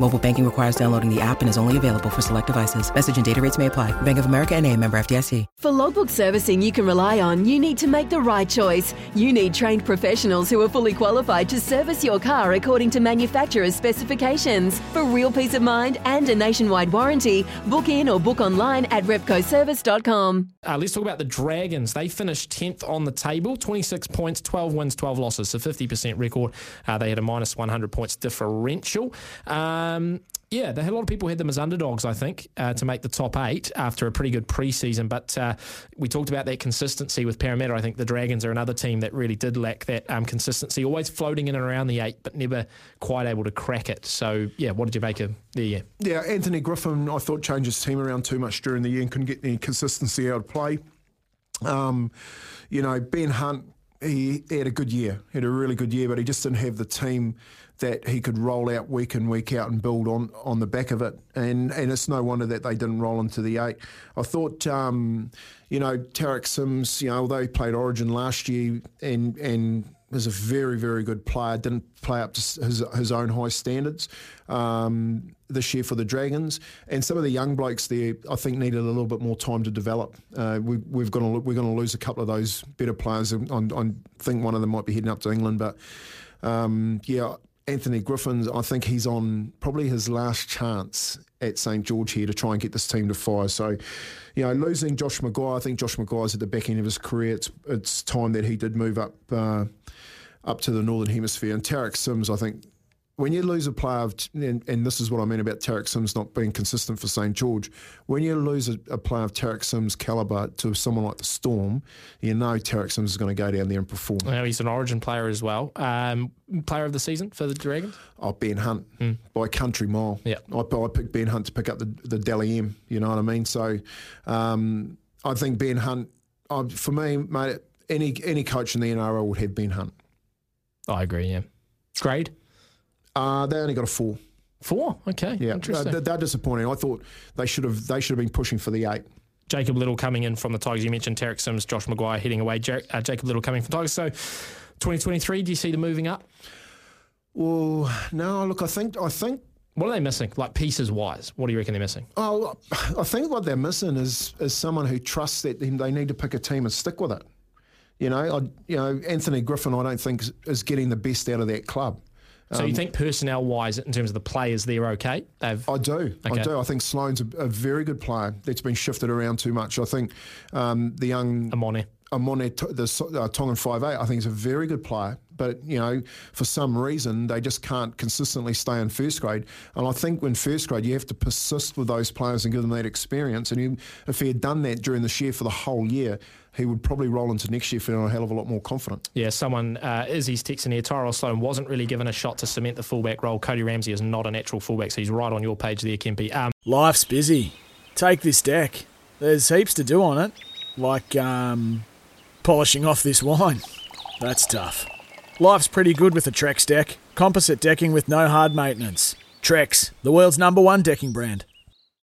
Mobile banking requires downloading the app and is only available for select devices. Message and data rates may apply. Bank of America and a member FDIC. For logbook servicing you can rely on, you need to make the right choice. You need trained professionals who are fully qualified to service your car according to manufacturer's specifications. For real peace of mind and a nationwide warranty, book in or book online at repcoservice.com. Uh, let's talk about the Dragons. They finished 10th on the table, 26 points, 12 wins, 12 losses, so 50% record. Uh, they had a minus 100 points differential. Um, yeah, they had a lot of people had them as underdogs, I think, uh, to make the top eight after a pretty good preseason. But uh, we talked about that consistency with Parramatta. I think the Dragons are another team that really did lack that um, consistency, always floating in and around the eight, but never quite able to crack it. So, yeah, what did you make of the year? Yeah, Anthony Griffin, I thought changed his team around too much during the year and couldn't get any consistency out of play. Um, you know, Ben Hunt, he, had a good year, he had a really good year, but he just didn't have the team that he could roll out week in week out and build on on the back of it. And and it's no wonder that they didn't roll into the eight. I thought, um, you know, Tariq Sims, you know, although he played Origin last year and and was a very very good player, didn't play up to his his own high standards. Um, this year for the Dragons, and some of the young blokes there, I think needed a little bit more time to develop. Uh, we, we've got to, we're going to lose a couple of those better players. I, I think one of them might be heading up to England, but um, yeah, Anthony Griffin, I think he's on probably his last chance at St George here to try and get this team to fire. So, you know, losing Josh McGuire, I think Josh McGuire's at the back end of his career. It's it's time that he did move up uh, up to the northern hemisphere. And Tariq Sims, I think when you lose a player, of, and, and, this is what I mean about Tariq Sims not being consistent for St George, when you lose a, a, player of Tariq Sims' calibre to someone like the Storm, you know Tariq Sims is going to go down there and perform. Well, he's an Origin player as well. Um, player of the season for the Dragons? Oh, Ben Hunt mm. by country mile. Yeah, I, I picked Ben Hunt to pick up the the Dally M. You know what I mean? So um, I think Ben Hunt, uh, for me, mate, any any coach in the NRL would have Ben Hunt. I agree. Yeah, grade. Uh, they only got a four. Four, okay, yeah, interesting. Uh, they're disappointing. I thought they should have they should have been pushing for the eight. Jacob Liddle coming in from the Tigers. You mentioned Tariq Sims, Josh McGuire heading away. Uh, Jacob Liddle coming from Tigers. So, 2023, do you see them moving up? Well, no. Look, I think I think what are they missing? Like pieces wise, what do you reckon they're missing? Oh, I think what they're missing is is someone who trusts that they need to pick a team and stick with it. You know, I, you know, Anthony Griffin, I don't think is getting the best out of that club. So um, you think personnel wise, in terms of the players, they're okay? They've I do, okay. I do. I think Sloan's a, a, very good player that's been shifted around too much. I think um, the young Amone. Amone, the uh, Tongan five eight, I think is a very good player. But you know, for some reason, they just can't consistently stay in first grade. And I think when first grade, you have to persist with those players and give them that experience. And he, if he had done that during this year for the whole year, he would probably roll into next year feeling a hell of a lot more confident. Yeah, someone, uh, Izzy's texting here, Tyrell Sloan wasn't really given a shot to cement the fullback role. Cody Ramsey is not a natural fullback, so he's right on your page there, Kempy. Um, Life's busy. Take this deck. There's heaps to do on it, like um, polishing off this wine. That's tough. Life's pretty good with a Trex deck. Composite decking with no hard maintenance. Trex, the world's number one decking brand.